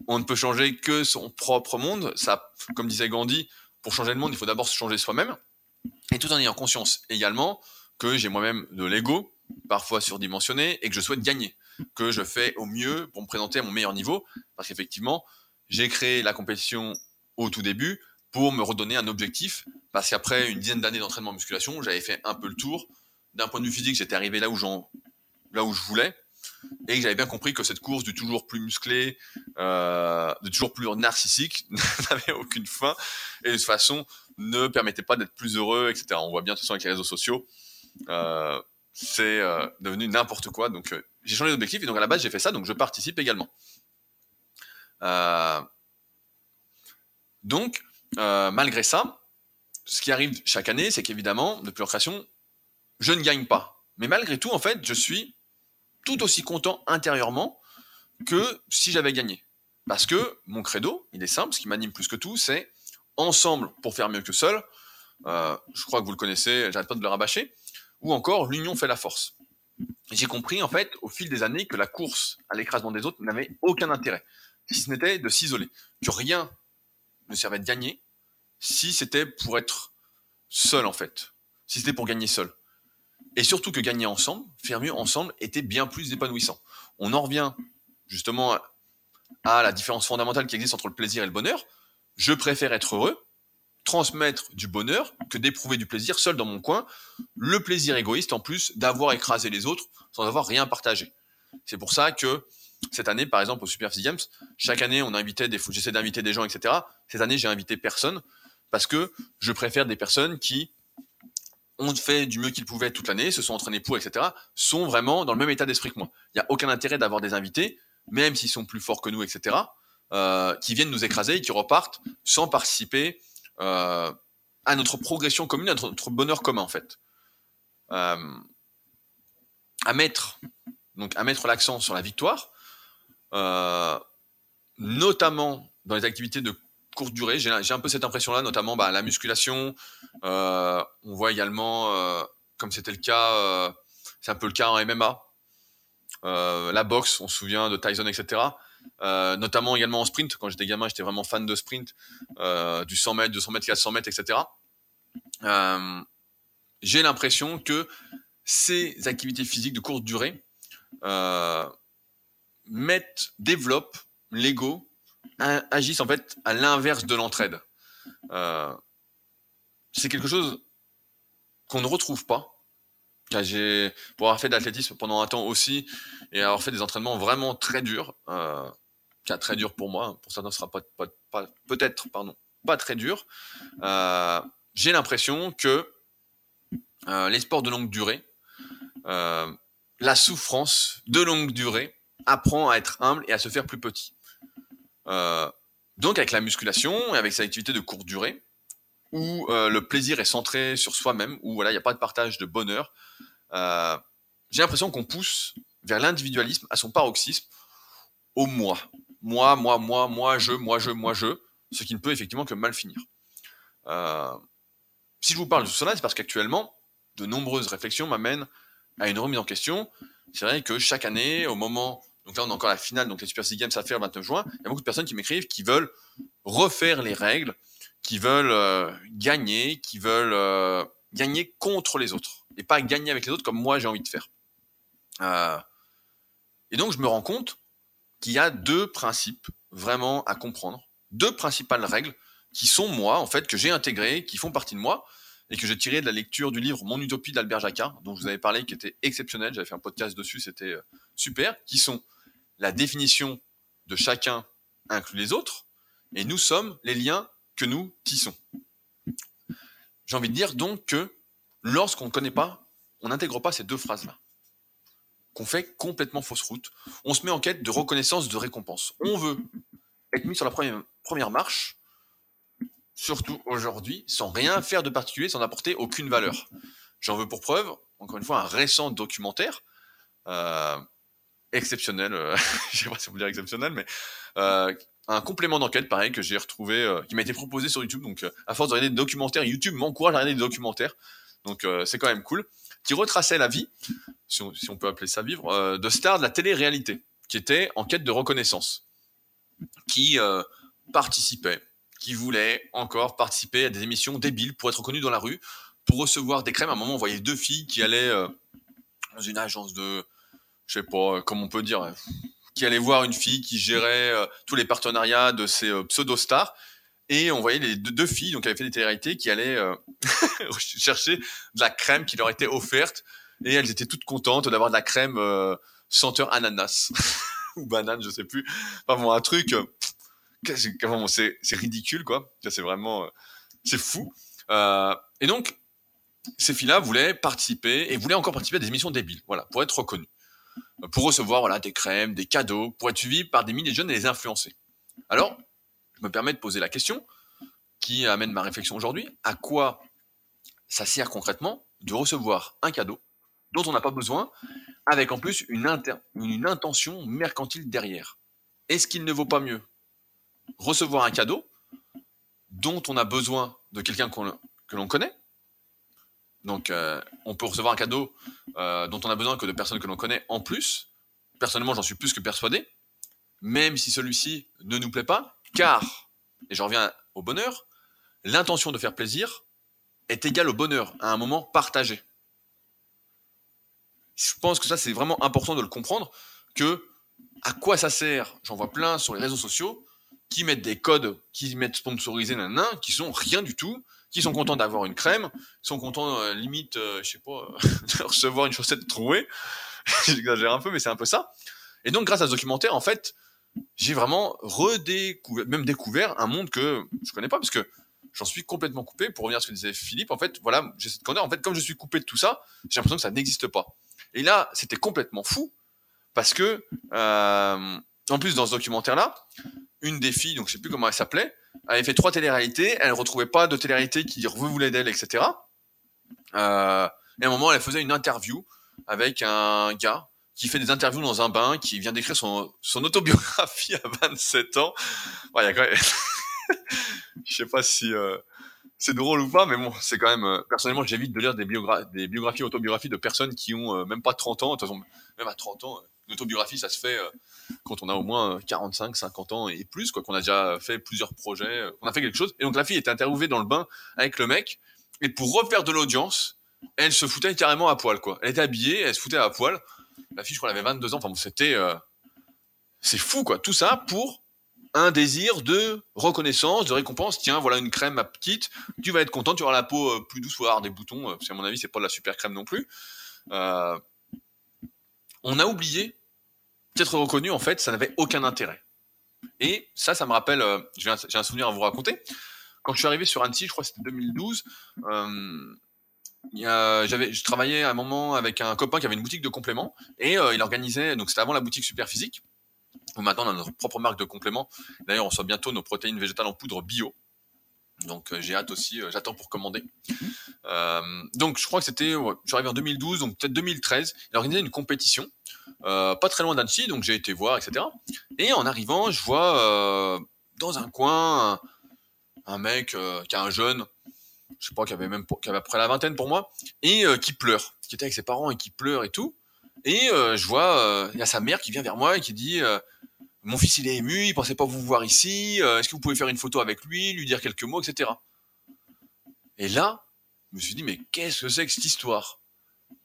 on ne peut changer que son propre monde. Ça, comme disait Gandhi, pour changer le monde, il faut d'abord se changer soi-même, et tout en ayant conscience également que j'ai moi-même de l'ego, parfois surdimensionné, et que je souhaite gagner, que je fais au mieux pour me présenter à mon meilleur niveau, parce qu'effectivement, j'ai créé la compétition au tout début pour me redonner un objectif, parce qu'après une dizaine d'années d'entraînement en musculation, j'avais fait un peu le tour. D'un point de vue physique, j'étais arrivé là où, là où je voulais, et j'avais bien compris que cette course du toujours plus musclé, euh, de toujours plus narcissique, *laughs* n'avait aucune fin, et de toute façon ne permettait pas d'être plus heureux, etc. On voit bien de toute façon avec les réseaux sociaux, euh, c'est euh, devenu n'importe quoi. Donc euh, j'ai changé d'objectif, et donc à la base j'ai fait ça, donc je participe également. Euh, donc, euh, malgré ça, ce qui arrive chaque année, c'est qu'évidemment, depuis leur création, je ne gagne pas. Mais malgré tout, en fait, je suis tout aussi content intérieurement que si j'avais gagné. Parce que mon credo, il est simple, ce qui m'anime plus que tout, c'est ensemble pour faire mieux que seul. Euh, je crois que vous le connaissez, j'arrête pas de le rabâcher. Ou encore, l'union fait la force. J'ai compris, en fait, au fil des années, que la course à l'écrasement des autres n'avait aucun intérêt si ce n'était de s'isoler, que rien ne servait de gagner si c'était pour être seul en fait, si c'était pour gagner seul. Et surtout que gagner ensemble, faire mieux ensemble, était bien plus épanouissant. On en revient justement à la différence fondamentale qui existe entre le plaisir et le bonheur. Je préfère être heureux, transmettre du bonheur, que d'éprouver du plaisir seul dans mon coin. Le plaisir égoïste en plus d'avoir écrasé les autres sans avoir rien partagé. C'est pour ça que cette année, par exemple, au Super Games, chaque année, on invitait des, j'essaie d'inviter des gens, etc. Cette année, j'ai invité personne parce que je préfère des personnes qui ont fait du mieux qu'ils pouvaient toute l'année, se sont entraînés pour, etc., sont vraiment dans le même état d'esprit que moi. Il n'y a aucun intérêt d'avoir des invités, même s'ils sont plus forts que nous, etc., euh, qui viennent nous écraser et qui repartent sans participer à notre progression commune, à notre, bonheur commun, en fait. Euh, à mettre, donc, à mettre l'accent sur la victoire, notamment dans les activités de courte durée. J'ai un peu cette impression-là, notamment bah, la musculation. Euh, on voit également, euh, comme c'était le cas, euh, c'est un peu le cas en MMA, la boxe, on se souvient de Tyson, etc. notamment également en sprint. Quand j'étais gamin, j'étais vraiment fan de sprint, du 100 mètres, 200 mètres, 400 mètres, etc. J'ai l'impression que ces activités physiques de courte durée mettent, développent l'ego agissent en fait à l'inverse de l'entraide. Euh, c'est quelque chose qu'on ne retrouve pas. J'ai, pour avoir fait de l'athlétisme pendant un temps aussi, et avoir fait des entraînements vraiment très durs, euh, très dur pour moi, pour certains ce sera pas, pas, peut-être pardon, pas très dur. Euh, j'ai l'impression que euh, les sports de longue durée, la souffrance de longue durée apprend à être humble et à se faire plus petit. Euh, donc avec la musculation et avec cette activité de courte durée, où euh, le plaisir est centré sur soi-même, où voilà, il n'y a pas de partage de bonheur, euh, j'ai l'impression qu'on pousse vers l'individualisme à son paroxysme au moi. Moi, moi, moi, moi, je, moi, je, moi, je, ce qui ne peut effectivement que mal finir. si je vous parle de cela, c'est parce qu'actuellement, de nombreuses réflexions m'amènent à une remise en question. C'est vrai que chaque année, au moment donc là, on a encore la finale, donc les Super Six Games à faire le 29 juin. Il y a beaucoup de personnes qui m'écrivent qui veulent refaire les règles, qui veulent euh, gagner, qui veulent euh, gagner contre les autres et pas gagner avec les autres comme moi j'ai envie de faire. Euh, et donc je me rends compte qu'il y a deux principes vraiment à comprendre, deux principales règles qui sont moi en fait que j'ai intégrées, qui font partie de moi et que j'ai tiré de la lecture du livre Mon Utopie d'Albert Jacquard, dont je vous avais parlé, qui était exceptionnel. J'avais fait un podcast dessus, c'était super. Qui sont la définition de chacun inclut les autres, et nous sommes les liens que nous tissons. J'ai envie de dire donc que lorsqu'on ne connaît pas, on n'intègre pas ces deux phrases-là, qu'on fait complètement fausse route, on se met en quête de reconnaissance, de récompense. On veut être mis sur la première, première marche, surtout aujourd'hui, sans rien faire de particulier, sans apporter aucune valeur. J'en veux pour preuve, encore une fois, un récent documentaire euh, exceptionnel, euh, *laughs* je sais pas si on peut dire exceptionnel, mais euh, un complément d'enquête, pareil, que j'ai retrouvé, euh, qui m'a été proposé sur YouTube. Donc, à force de regarder des documentaires, YouTube m'encourage à regarder des documentaires. Donc, c'est quand même cool. Qui retraçait la vie, si on, peut appeler ça vivre, de stars de la télé-réalité, qui était en quête de reconnaissance, qui participait, qui voulait encore participer à des émissions débiles pour être reconnu dans la rue, pour recevoir des crèmes. À un moment, on voyait deux filles qui allaient dans une agence de je sais pas, comment on peut dire, qui allait voir une fille qui gérait euh, tous les partenariats de ces euh, pseudo-stars. Et on voyait les deux, filles, donc qui avaient fait des télé qui allaient euh, *laughs* chercher de la crème qui leur était offerte. Et elles étaient toutes contentes d'avoir de la crème senteur ananas *laughs* ou banane, je sais plus. Enfin bon, un truc, c'est ridicule, quoi. C'est vraiment, c'est fou. et donc, ces filles-là voulaient participer et voulaient encore participer à des émissions débiles, voilà, pour être reconnues pour recevoir voilà, des crèmes, des cadeaux, pour être suivi par des milliers de jeunes et les influencer. Alors, je me permets de poser la question qui amène ma réflexion aujourd'hui. À quoi ça sert concrètement de recevoir un cadeau dont on n'a pas besoin, avec en plus une, une intention mercantile derrière? Est-ce qu'il ne vaut pas mieux recevoir un cadeau dont on a besoin de quelqu'un que l'on connaît donc, euh, on peut recevoir un cadeau euh, dont on a besoin que de personnes que l'on connaît en plus. Personnellement, j'en suis plus que persuadé, même si celui-ci ne nous plaît pas, car, et j'en reviens au bonheur, l'intention de faire plaisir est égale au bonheur à un moment partagé. Je pense que ça, c'est vraiment important de le comprendre, que à quoi ça sert J'en vois plein sur les réseaux sociaux qui mettent des codes, qui mettent sponsorisés, nanan, qui sont rien du tout, qui sont contents d'avoir une crème, sont contents, euh, limite, euh, je sais pas, *laughs* de recevoir une chaussette trouée. *laughs* J'exagère un peu, mais c'est un peu ça. Et donc, grâce à ce documentaire, en fait, j'ai vraiment redécouvert, même découvert un monde que je connais pas, parce que j'en suis complètement coupé. Pour revenir à ce que disait Philippe, en fait, voilà, j'ai cette En fait, comme je suis coupé de tout ça, j'ai l'impression que ça n'existe pas. Et là, c'était complètement fou, parce que, euh, en plus, dans ce documentaire-là, une des filles, donc je sais plus comment elle s'appelait, avait fait trois téléréalités, elle ne retrouvait pas de télé qui voulait d'elle, etc. Euh, et à un moment, elle faisait une interview avec un gars qui fait des interviews dans un bain, qui vient d'écrire son, autobiographie *laughs* à 27 ans. Ouais, y *laughs* je sais pas si euh, c'est drôle ou pas, mais bon, c'est quand même... Euh, personnellement, j'évite de lire des, des biographies, autobiographies de personnes qui ont même pas 30 ans. De toute façon, même à 30 ans, une autobiographie, ça se fait quand on a au moins 45, 50 ans et plus, quoi, qu'on a déjà fait plusieurs projets, qu'on a fait quelque chose. Et donc la fille était interviewée dans le bain avec le mec, et pour refaire de l'audience, elle se foutait carrément à poil, quoi. Elle était habillée, elle se foutait à poil. La fille, je crois, elle avait 22 ans. Enfin, bon, c'était, euh, c'est fou, quoi. Tout ça pour un désir de reconnaissance, de récompense. Tiens, voilà une crème, ma petite. Tu vas être content, tu auras la peau euh, plus douce, ou avoir des boutons. Euh, parce qu'à mon avis, c'est pas de la super crème non plus. On a oublié qu'être reconnu, en fait, ça n'avait aucun intérêt. Et ça, ça me rappelle, j'ai un, souvenir à vous raconter. Quand je suis arrivé sur Annecy, je crois que c'était 2012, j'avais, je travaillais à un moment avec un copain qui avait une boutique de compléments et euh, il organisait, donc c'était avant la boutique Super Physique, maintenant on a notre propre marque de compléments. D'ailleurs, on reçoit bientôt nos protéines végétales en poudre bio. Donc euh, j'ai hâte aussi, euh, j'attends pour commander. donc je crois que c'était, ouais, j'arrive en 2012, donc peut-être 2013. Il organisait une compétition, pas très loin d'Annecy, donc j'ai été voir, etc. Et en arrivant, je vois dans un coin un, un mec qui a un jeune, je sais pas, qui avait même qui avait après la vingtaine pour moi, et euh, qui pleure, qui était avec ses parents et qui pleure et tout. Et euh, je vois, euh, il y a sa mère qui vient vers moi et qui dit Mon fils, il est ému, il pensait pas vous voir ici, est-ce que vous pouvez faire une photo avec lui, lui dire quelques mots, etc. Et là, je me suis dit Mais qu'est-ce que c'est que cette histoire?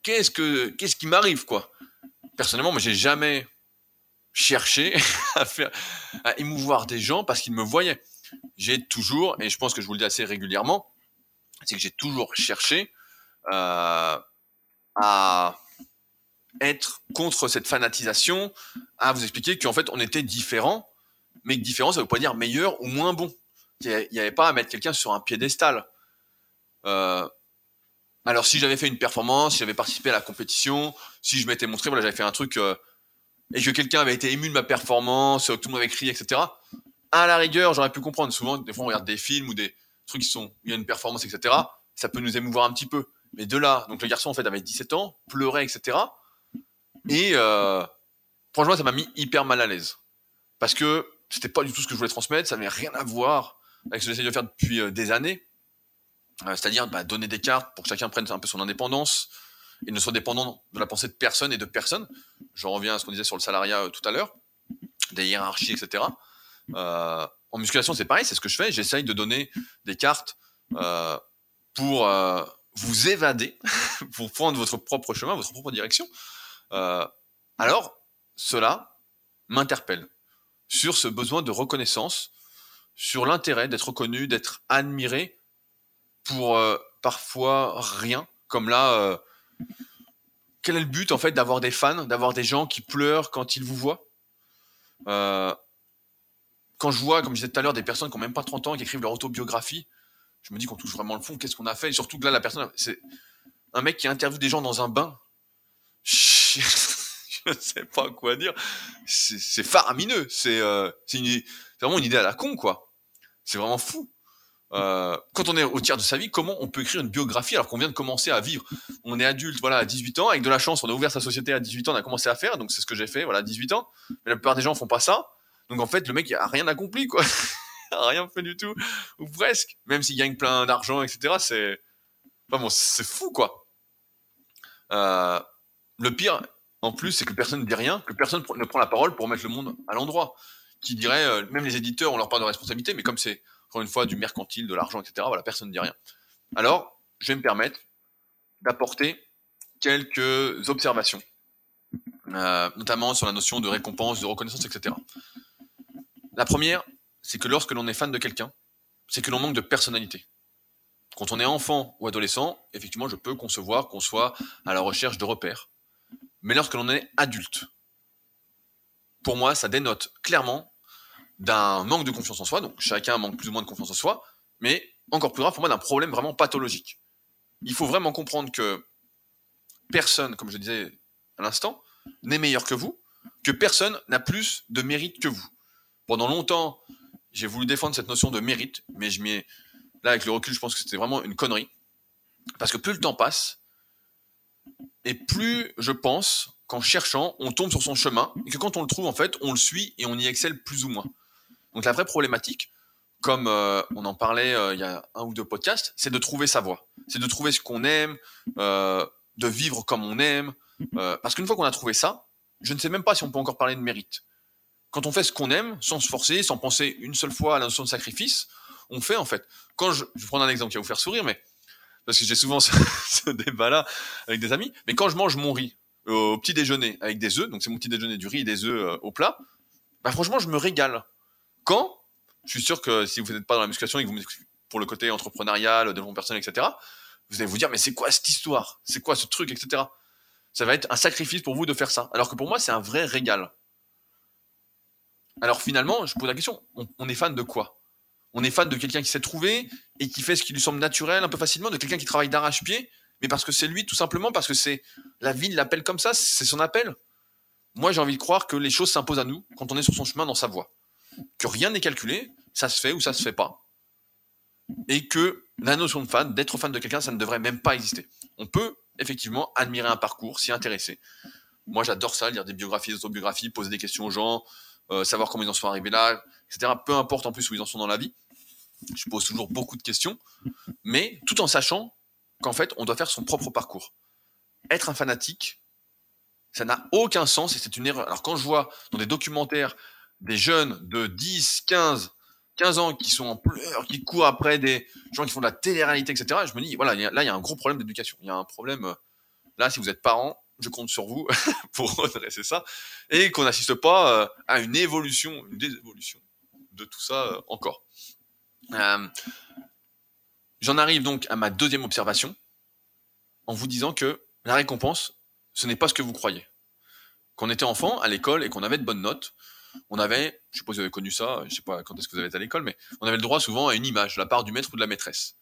Qu'est-ce que qu'est-ce qui m'arrive, quoi? Personnellement, moi, j'ai jamais cherché *laughs* à faire à émouvoir des gens parce qu'ils me voyaient. J'ai toujours, et je pense que je vous le dis assez régulièrement, c'est que j'ai toujours cherché euh, à être contre cette fanatisation, à vous expliquer qu'en fait on était différents, mais que différent ça veut pas dire meilleur ou moins bon. Il n'y avait pas à mettre quelqu'un sur un piédestal. Euh, alors si j'avais fait une performance, si j'avais participé à la compétition, si je m'étais montré, voilà, j'avais fait un truc euh, et que quelqu'un avait été ému de ma performance, que tout le monde avait crié, etc. À la rigueur, j'aurais pu comprendre. Souvent, des fois, on regarde des films ou des, trucs qui sont, il y a une performance, etc., ça peut nous émouvoir un petit peu. Mais de là, donc le garçon, en fait, avait 17 ans, pleurait, etc. Et euh, franchement, ça m'a mis hyper mal à l'aise. Parce que c'était pas du tout ce que je voulais transmettre, ça n'avait rien à voir avec ce que j'essaie de faire depuis euh, des années. Euh, c'est-à-dire bah, donner des cartes pour que chacun prenne un peu son indépendance et ne soit dépendant de la pensée de personne et de personne. Je reviens à ce qu'on disait sur le salariat tout à l'heure, des hiérarchies, etc. Euh, en musculation, c'est pareil, c'est ce que je fais. J'essaye de donner des cartes euh, pour euh, vous évader, *laughs* pour prendre votre propre chemin, votre propre direction. Euh, alors, cela m'interpelle sur ce besoin de reconnaissance, sur l'intérêt d'être reconnu, d'être admiré pour parfois rien, comme là. quel est le but en fait d'avoir des fans, d'avoir des gens qui pleurent quand ils vous voient? Quand je vois, comme je disais tout à l'heure, des personnes qui n'ont même pas 30 ans qui écrivent leur autobiographie, je me dis qu'on touche vraiment le fond. Qu'est-ce qu'on a fait? Et surtout que là, la personne, c'est un mec qui interviewe des gens dans un bain. *laughs* Je ne sais pas quoi dire. C'est faramineux. Euh, c'est vraiment une idée à la con, quoi. C'est vraiment fou. Euh, quand on est au tiers de sa vie, comment on peut écrire une biographie alors qu'on vient de commencer à vivre? On est adulte, voilà, à 18 ans, avec de la chance, on a ouvert sa société à 18 ans, on a commencé à faire, donc c'est ce que j'ai fait, voilà, à 18 ans. Mais la plupart des gens font pas ça. Donc en fait, le mec, il a rien accompli, quoi. *laughs* rien fait du tout, ou presque. Même s'il gagne plein d'argent, etc., c'est. Enfin bon, c'est fou, quoi. Euh, le pire, en plus, c'est que personne ne dit rien, que personne ne prend la parole pour mettre le monde à l'endroit. Qui dirait, euh, même les éditeurs ont leur part de responsabilité, mais comme c'est encore une fois, du mercantile, de l'argent, etc. Voilà, personne ne dit rien. Alors, je vais me permettre d'apporter quelques observations, euh, notamment sur la notion de récompense, de reconnaissance, etc. La première, c'est que lorsque l'on est fan de quelqu'un, c'est que l'on manque de personnalité. Quand on est enfant ou adolescent, effectivement, je peux concevoir qu'on soit à la recherche de repères. Mais lorsque l'on est adulte, pour moi, ça dénote clairement d'un manque de confiance en soi. Donc chacun manque plus ou moins de confiance en soi, mais encore plus grave pour moi d'un problème vraiment pathologique. Il faut vraiment comprendre que personne, comme je disais à l'instant, n'est meilleur que vous, que personne n'a plus de mérite que vous. Pendant longtemps, j'ai voulu défendre cette notion de mérite, mais je m'y là avec le recul, je pense que c'était vraiment une connerie. Parce que plus le temps passe, et plus je pense qu'en cherchant, on tombe sur son chemin, et que quand on le trouve, en fait, on le suit et on y excelle plus ou moins. Donc la vraie problématique, comme euh, on en parlait euh, il y a un ou deux podcasts, c'est de trouver sa voie. C'est de trouver ce qu'on aime, euh, de vivre comme on aime. parce qu'une fois qu'on a trouvé ça, je ne sais même pas si on peut encore parler de mérite. Quand on fait ce qu'on aime, sans se forcer, sans penser une seule fois à la notion de sacrifice, on fait en fait. Quand je, je vais prendre un exemple qui va vous faire sourire, mais parce que j'ai souvent *laughs* ce, débat-là avec des amis, mais quand je mange mon riz au petit déjeuner avec des œufs, donc c'est mon petit déjeuner du riz et des œufs au plat, bah franchement je me régale. Quand Je suis sûr que si vous n'êtes pas dans la musculation et que vous pour le côté entrepreneurial, développement personnel, etc., vous allez vous dire, mais c'est quoi cette histoire? C'est quoi ce truc, etc. Ça va être un sacrifice pour vous de faire ça. Alors que pour moi, c'est un vrai régal. Alors finalement, je pose la question, on, est fan de quoi? On est fan de quelqu'un qui s'est trouvé et qui fait ce qui lui semble naturel un peu facilement, de quelqu'un qui travaille d'arrache-pied, mais parce que c'est lui, tout simplement, parce que c'est la vie l'appelle comme ça, c'est son appel. Moi, j'ai envie de croire que les choses s'imposent à nous quand on est sur son chemin dans sa voie que rien n'est calculé, ça se fait ou ça se fait pas, et que la notion de fan, d'être fan de quelqu'un, ça ne devrait même pas exister. On peut effectivement admirer un parcours, s'y intéresser. Moi, j'adore ça, lire des biographies, des autobiographies, poser des questions aux gens, euh, savoir comment ils en sont arrivés là, etc. Peu importe en plus où ils en sont dans la vie. Je pose toujours beaucoup de questions, *laughs* mais tout en sachant qu'en fait, on doit faire son propre parcours. Être un fanatique, ça n'a aucun sens et c'est une erreur. Alors quand je vois dans des documentaires des jeunes de 10, 15, 15 ans qui sont en pleurs, qui courent après des gens qui font de la télé-réalité, etc. je me dis, voilà, là, il y a un gros problème d'éducation. Il y a un problème. Euh, là, si vous êtes parent, je compte sur vous *laughs* pour redresser ça et qu'on n'assiste pas euh, à une évolution, une désévolution de tout ça euh, encore. J'en arrive donc à ma deuxième observation en vous disant que la récompense, ce n'est pas ce que vous croyez. Quand on était enfant à l'école et qu'on avait de bonnes notes, on avait, je sais pas si vous avez connu ça, je sais pas quand est-ce que vous avez été à l'école, mais on avait le droit souvent à une image de la part du maître ou de la maîtresse.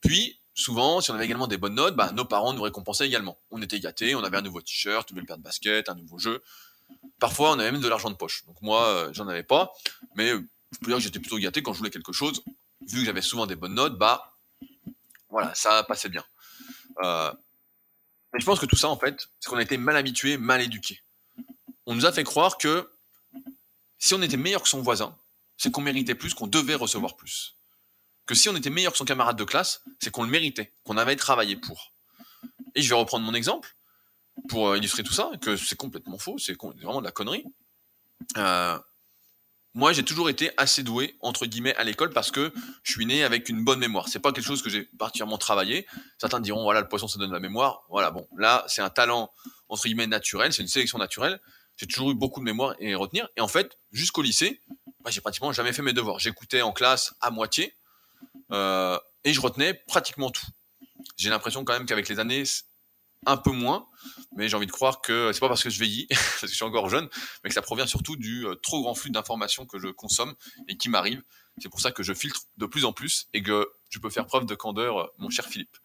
Puis, souvent, si on avait également des bonnes notes, bah, nos parents nous récompensaient également. On était gâtés, on avait un nouveau t-shirt, une nouvelle paire de basket, un nouveau jeu. Parfois, on avait même de l'argent de poche. Donc moi, euh, j'en avais pas, mais je peux dire que j'étais plutôt gâté quand je voulais quelque chose. Vu que j'avais souvent des bonnes notes, bah, voilà, ça passait bien. Euh, mais je pense que tout ça, en fait, c'est qu'on a été mal habitué, mal éduqué. On nous a fait croire que si on était meilleur que son voisin, c'est qu'on méritait plus, qu'on devait recevoir plus. Que si on était meilleur que son camarade de classe, c'est qu'on le méritait, qu'on avait travaillé pour. Et je vais reprendre mon exemple pour illustrer tout ça, que c'est complètement faux, c'est vraiment de la connerie. Euh, moi, j'ai toujours été assez doué, entre guillemets, à l'école parce que je suis né avec une bonne mémoire. C'est pas quelque chose que j'ai particulièrement travaillé. Certains diront, voilà, le poisson, ça donne la mémoire. Voilà, bon, là, c'est un talent, entre guillemets, naturel, c'est une sélection naturelle j'ai toujours eu beaucoup de mémoire et retenir. Et en fait, jusqu'au lycée, bah, j'ai pratiquement jamais fait mes devoirs. J'écoutais en classe à moitié euh, et je retenais pratiquement tout. J'ai l'impression quand même qu'avec les années, un peu moins, mais j'ai envie de croire que c'est pas parce que je vieillis, *laughs* parce que je suis encore jeune, mais que ça provient surtout du euh, trop grand flux d'informations que je consomme et qui m'arrive. C'est pour ça que je filtre de plus en plus et que je peux faire preuve de candeur, euh, mon cher Philippe.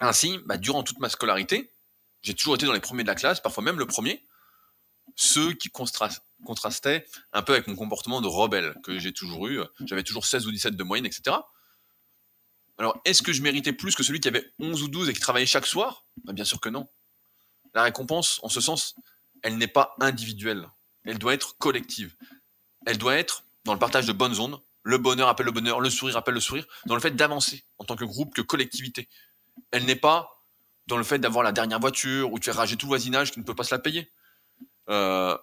ainsi, bah, durant toute ma scolarité, j'ai toujours été dans les premiers de la classe, parfois même le premier, ceux qui contrastaient un peu avec mon comportement de rebelle que j'ai toujours eu. J'avais toujours 16 ou 17 de moyenne, etc. Alors, est-ce que je méritais plus que celui qui avait 11 ou 12 et qui travaillait chaque soir? Ben, Bien sûr que non. La récompense, en ce sens, elle n'est pas individuelle. Elle doit être collective. Elle doit être dans le partage de bonnes ondes. Le bonheur appelle le bonheur, le sourire appelle le sourire, dans le fait d'avancer en tant que groupe, que collectivité. Elle n'est pas dans le fait d'avoir la dernière voiture ou tu fais rager tout le voisinage qui ne peut pas se la payer. Euh,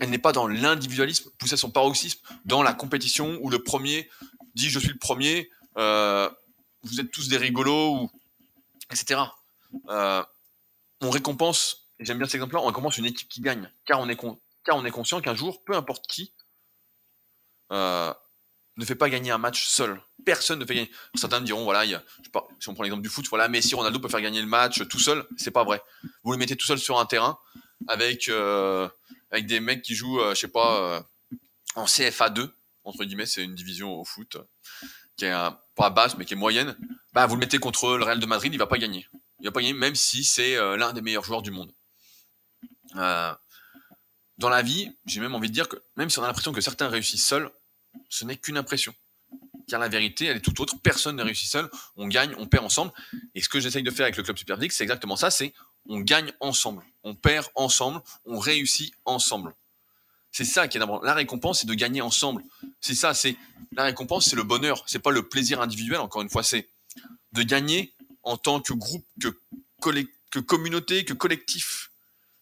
elle n'est pas dans l'individualisme poussé à son paroxysme, dans la compétition où le premier dit je suis le premier, euh, vous êtes tous des rigolos, etc. Euh, on récompense, et j'aime bien cet exemple-là, on récompense une équipe qui gagne, car on est, car on est conscient qu'un jour, peu importe qui, euh, ne fait pas gagner un match seul. Personne ne fait gagner. Certains diront, voilà, si on prend l'exemple du foot, voilà, Messi, Ronaldo peut faire gagner le match tout seul. C'est pas vrai. Vous le mettez tout seul sur un terrain avec euh, avec des mecs qui jouent, je sais pas, en CFA 2 entre guillemets, c'est une division au foot qui est pas basse mais qui est moyenne. Bah, vous le mettez contre le Real de Madrid, il va pas gagner. Il va pas gagner, même si c'est l'un des meilleurs joueurs du monde. dans la vie, j'ai même envie de dire que même si on a l'impression que certains réussissent seuls, ce n'est qu'une impression. Car la vérité, elle est tout autre. Personne ne réussit seul. On gagne, on perd ensemble. Et ce que j'essaye de faire avec le club Super c'est exactement ça. C'est on gagne ensemble, on perd ensemble, on réussit ensemble. C'est ça qui est d'abord. La récompense, c'est de gagner ensemble. C'est ça. C'est la récompense, c'est le bonheur. C'est pas le plaisir individuel. Encore une fois, c'est de gagner en tant que groupe, que, que communauté, que collectif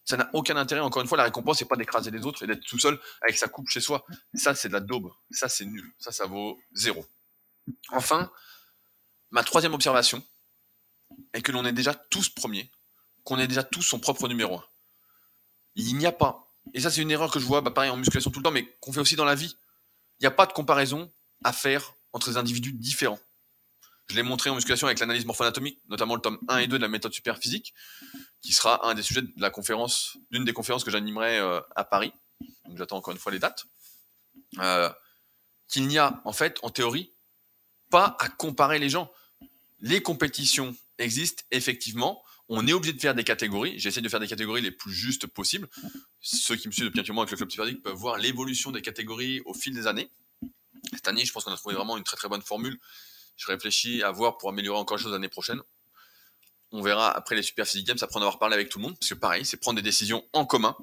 ça n'a aucun intérêt. Encore une fois, la récompense, c'est pas d'écraser les autres et d'être tout seul avec sa coupe chez soi. Ça, c'est de la daube. Ça, c'est nul. Ça, ça vaut zéro. Enfin, ma troisième observation est que l'on est déjà tous premiers, qu'on est déjà tous son propre numéro un. Il n'y a pas, et ça c'est une erreur que je vois, bah, pareil en musculation tout le temps, mais qu'on fait aussi dans la vie. Il n'y a pas de comparaison à faire entre des individus différents. Je l'ai montré en musculation avec l'analyse morpho-anatomique, notamment le tome 1 et 2 de la méthode super physique, qui sera un des sujets de la conférence, d'une des conférences que j'animerai euh, à Paris. J'attends encore une fois les dates. Euh, qu'il n'y a, en fait, en théorie, pas à comparer les gens. Les compétitions existent effectivement. On est obligé de faire des catégories. J'essaie de faire des catégories les plus justes possibles. Ceux qui me suivent depuis petit moment avec le club Super peuvent voir l'évolution des catégories au fil des années. Cette année, je pense qu'on a trouvé vraiment une très très bonne formule je réfléchis à voir pour améliorer encore les choses l'année prochaine. On verra après les Super Physique Games, après en avoir parlé avec tout le monde, parce que pareil, c'est prendre des décisions en commun.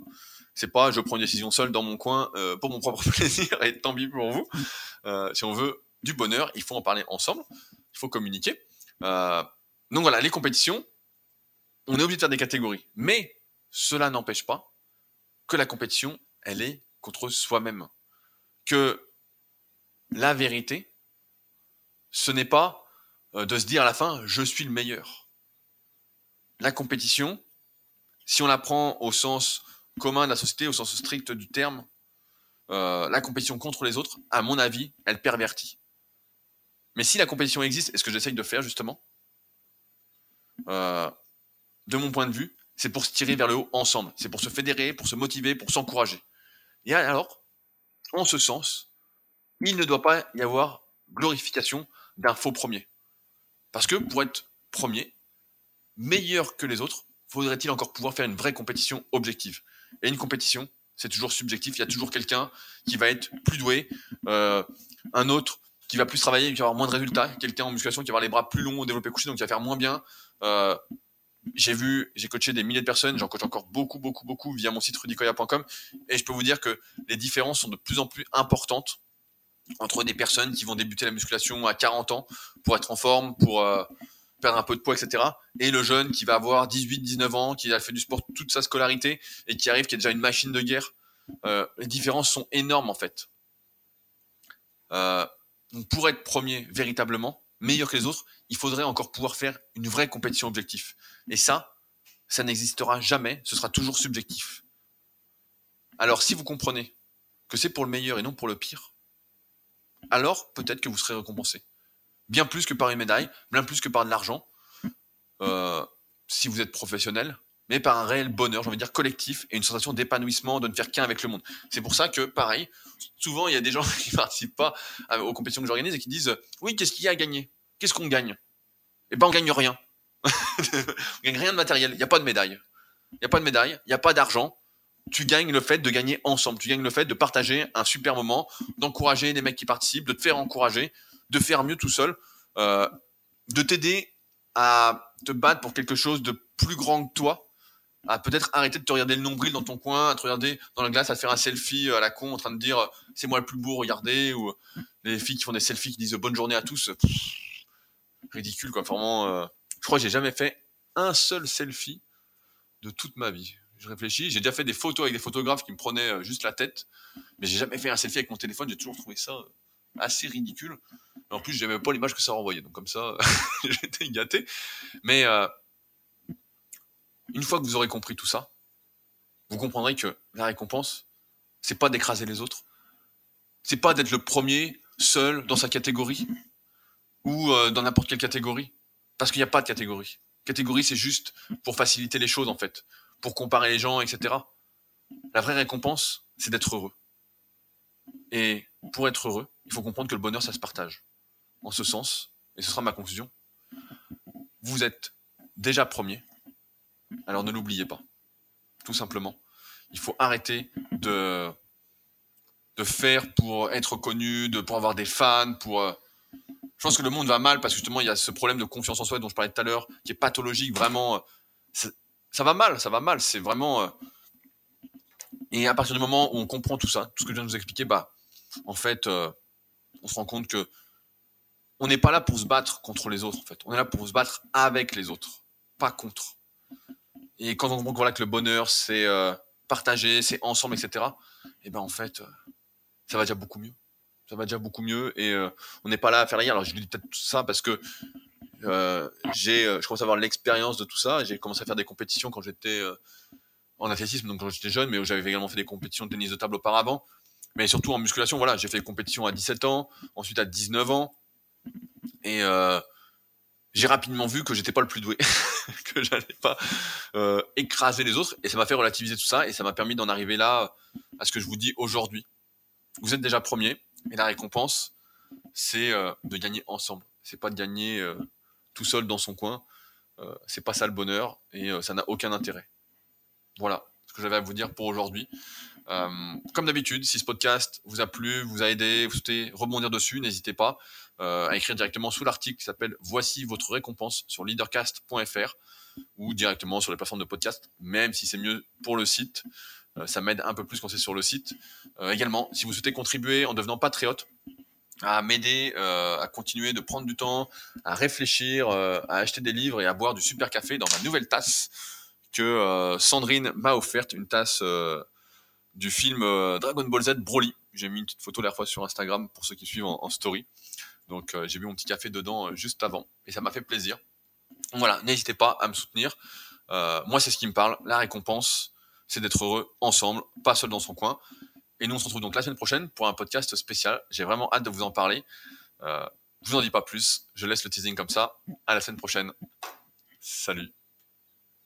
C'est pas je prends une décision seule dans mon coin euh, pour mon propre *laughs* plaisir et tant pis pour vous. Euh, si on veut du bonheur, il faut en parler ensemble, il faut communiquer. Euh, donc voilà, les compétitions, on est obligé de faire des catégories, mais cela n'empêche pas que la compétition, elle est contre soi-même. Que la vérité, ce n'est pas euh, de se dire à la fin je suis le meilleur. La compétition, si on la prend au sens commun de la société, au sens strict du terme, euh, la compétition contre les autres, à mon avis, elle pervertit. Mais si la compétition existe, et ce que j'essaye de faire justement, euh, de mon point de vue, c'est pour se tirer vers le haut ensemble, c'est pour se fédérer, pour se motiver, pour s'encourager. Et alors, en ce sens, il ne doit pas y avoir glorification d'un faux premier. Parce que pour être premier, meilleur que les autres, faudrait-il encore pouvoir faire une vraie compétition objective. Et une compétition, c'est toujours subjectif. Il y a toujours quelqu'un qui va être plus doué, euh, un autre qui va plus travailler, qui va avoir moins de résultats, quelqu'un en musculation qui va avoir les bras plus longs au développé couché, donc qui va faire moins bien. Euh, j'ai vu, j'ai coaché des milliers de personnes, j'en coach encore beaucoup, beaucoup, beaucoup via mon site rudicoya.com, et je peux vous dire que les différences sont de plus en plus importantes entre des personnes qui vont débuter la musculation à 40 ans pour être en forme, pour euh, perdre un peu de poids, etc. Et le jeune qui va avoir 18, 19 ans, qui a fait du sport toute sa scolarité et qui arrive, qui est déjà une machine de guerre. Euh, les différences sont énormes en fait. Euh, pour être premier véritablement, meilleur que les autres, il faudrait encore pouvoir faire une vraie compétition objectif. Et ça, ça n'existera jamais, ce sera toujours subjectif. Alors si vous comprenez que c'est pour le meilleur et non pour le pire, alors peut-être que vous serez récompensé. Bien plus que par une médaille, bien plus que par de l'argent, euh, si vous êtes professionnel, mais par un réel bonheur, j'ai envie de dire collectif, et une sensation d'épanouissement, de ne faire qu'un avec le monde. C'est pour ça que, pareil, souvent il y a des gens *laughs* qui ne participent pas aux compétitions que j'organise et qui disent Oui, qu'est-ce qu'il y a à gagner? Qu'est-ce qu'on gagne? Eh ben, on gagne rien. *laughs* on gagne rien de matériel. Il n'y a pas de médaille. Il n'y a pas de médaille, il n'y a pas d'argent, tu gagnes le fait de gagner ensemble. Tu gagnes le fait de partager un super moment, d'encourager les mecs qui participent, de te faire encourager, de faire mieux tout seul, euh, de t'aider à te battre pour quelque chose de plus grand que toi, à peut-être arrêter de te regarder le nombril dans ton coin, à te regarder dans la glace, à te faire un selfie à la con en train de dire c'est moi le plus beau, regardez, ou les filles qui font des selfies qui disent bonne journée à tous. ridicule quoi, vraiment. Euh, je crois que j'ai jamais fait un seul selfie de toute ma vie je réfléchis. J'ai déjà fait des photos avec des photographes qui me prenaient euh, juste la tête, mais j'ai jamais fait un selfie avec mon téléphone. J'ai toujours trouvé ça euh, assez ridicule. en plus, j'aimais pas l'image que ça renvoyait. Donc comme ça, *laughs* j'étais gâté. Mais euh, une fois que vous aurez compris tout ça, vous comprendrez que la récompense, c'est pas d'écraser les autres. C'est pas d'être le premier, seul, dans sa catégorie ou dans n'importe quelle catégorie. Parce qu'il n'y a pas de catégorie. Catégorie, c'est juste pour faciliter les choses, en fait pour comparer les gens, etc. La vraie récompense, c'est d'être heureux. Et pour être heureux, il faut comprendre que le bonheur, ça se partage. En ce sens, et ce sera ma conclusion, vous êtes déjà premier, alors ne l'oubliez pas. Tout simplement. Il faut arrêter de, de faire pour être connu, de, pour avoir des fans, pour... Euh, je pense que le monde va mal parce que justement, il y a ce problème de confiance en soi dont je parlais tout à l'heure, qui est pathologique, vraiment. Euh, ça va mal, ça va mal. C'est vraiment. Euh, et à partir du moment où on comprend tout ça, tout ce que je viens de vous expliquer, bah, en fait, on se rend compte que on n'est pas là pour se battre contre les autres. En fait, on est là pour se battre avec les autres, pas contre. Et quand on comprend que le bonheur, c'est euh, partager, c'est ensemble, etc. Et ben en fait, ça va déjà beaucoup mieux. Ça va déjà beaucoup mieux et on n'est pas là à faire rien. Alors je dis peut-être tout ça parce que euh, j'ai, euh, je commence à avoir l'expérience de tout ça. J'ai commencé à faire des compétitions quand j'étais euh, en athlétisme, donc quand j'étais jeune, mais j'avais également fait des compétitions de tennis de table auparavant. Mais surtout en musculation, voilà, j'ai fait des compétitions à 17 ans, ensuite à 19 ans. Et j'ai rapidement vu que j'étais pas le plus doué, *laughs* que j'allais pas écraser les autres. Et ça m'a fait relativiser tout ça et ça m'a permis d'en arriver là à ce que je vous dis aujourd'hui. Vous êtes déjà premier et la récompense, c'est de gagner ensemble. C'est pas de gagner tout seul dans son coin. Euh, c'est pas ça le bonheur et euh, ça n'a aucun intérêt. Voilà ce que j'avais à vous dire pour aujourd'hui. Euh, comme d'habitude, si ce podcast vous a plu, vous a aidé, vous souhaitez rebondir dessus, n'hésitez pas à écrire directement sous l'article qui s'appelle Voici votre récompense sur leadercast.fr ou directement sur les plateformes de podcast, même si c'est mieux pour le site. ça m'aide un peu plus quand c'est sur le site. également, si vous souhaitez contribuer en devenant patriote, à m'aider euh, à continuer de prendre du temps, à réfléchir, euh, à acheter des livres et à boire du super café dans ma nouvelle tasse que euh, Sandrine m'a offerte, une tasse du film Dragon Ball Z Broly. J'ai mis une petite photo la fois sur Instagram pour ceux qui suivent en, story. Donc j'ai bu mon petit café dedans juste avant et ça m'a fait plaisir. voilà, n'hésitez pas à me soutenir. moi, c'est ce qui me parle. La récompense, c'est d'être heureux ensemble, pas seul dans son coin. Et nous, on se retrouve donc la semaine prochaine pour un podcast spécial. J'ai vraiment hâte de vous en parler. Euh, je vous en dis pas plus. Je laisse le teasing comme ça. À la semaine prochaine. Salut.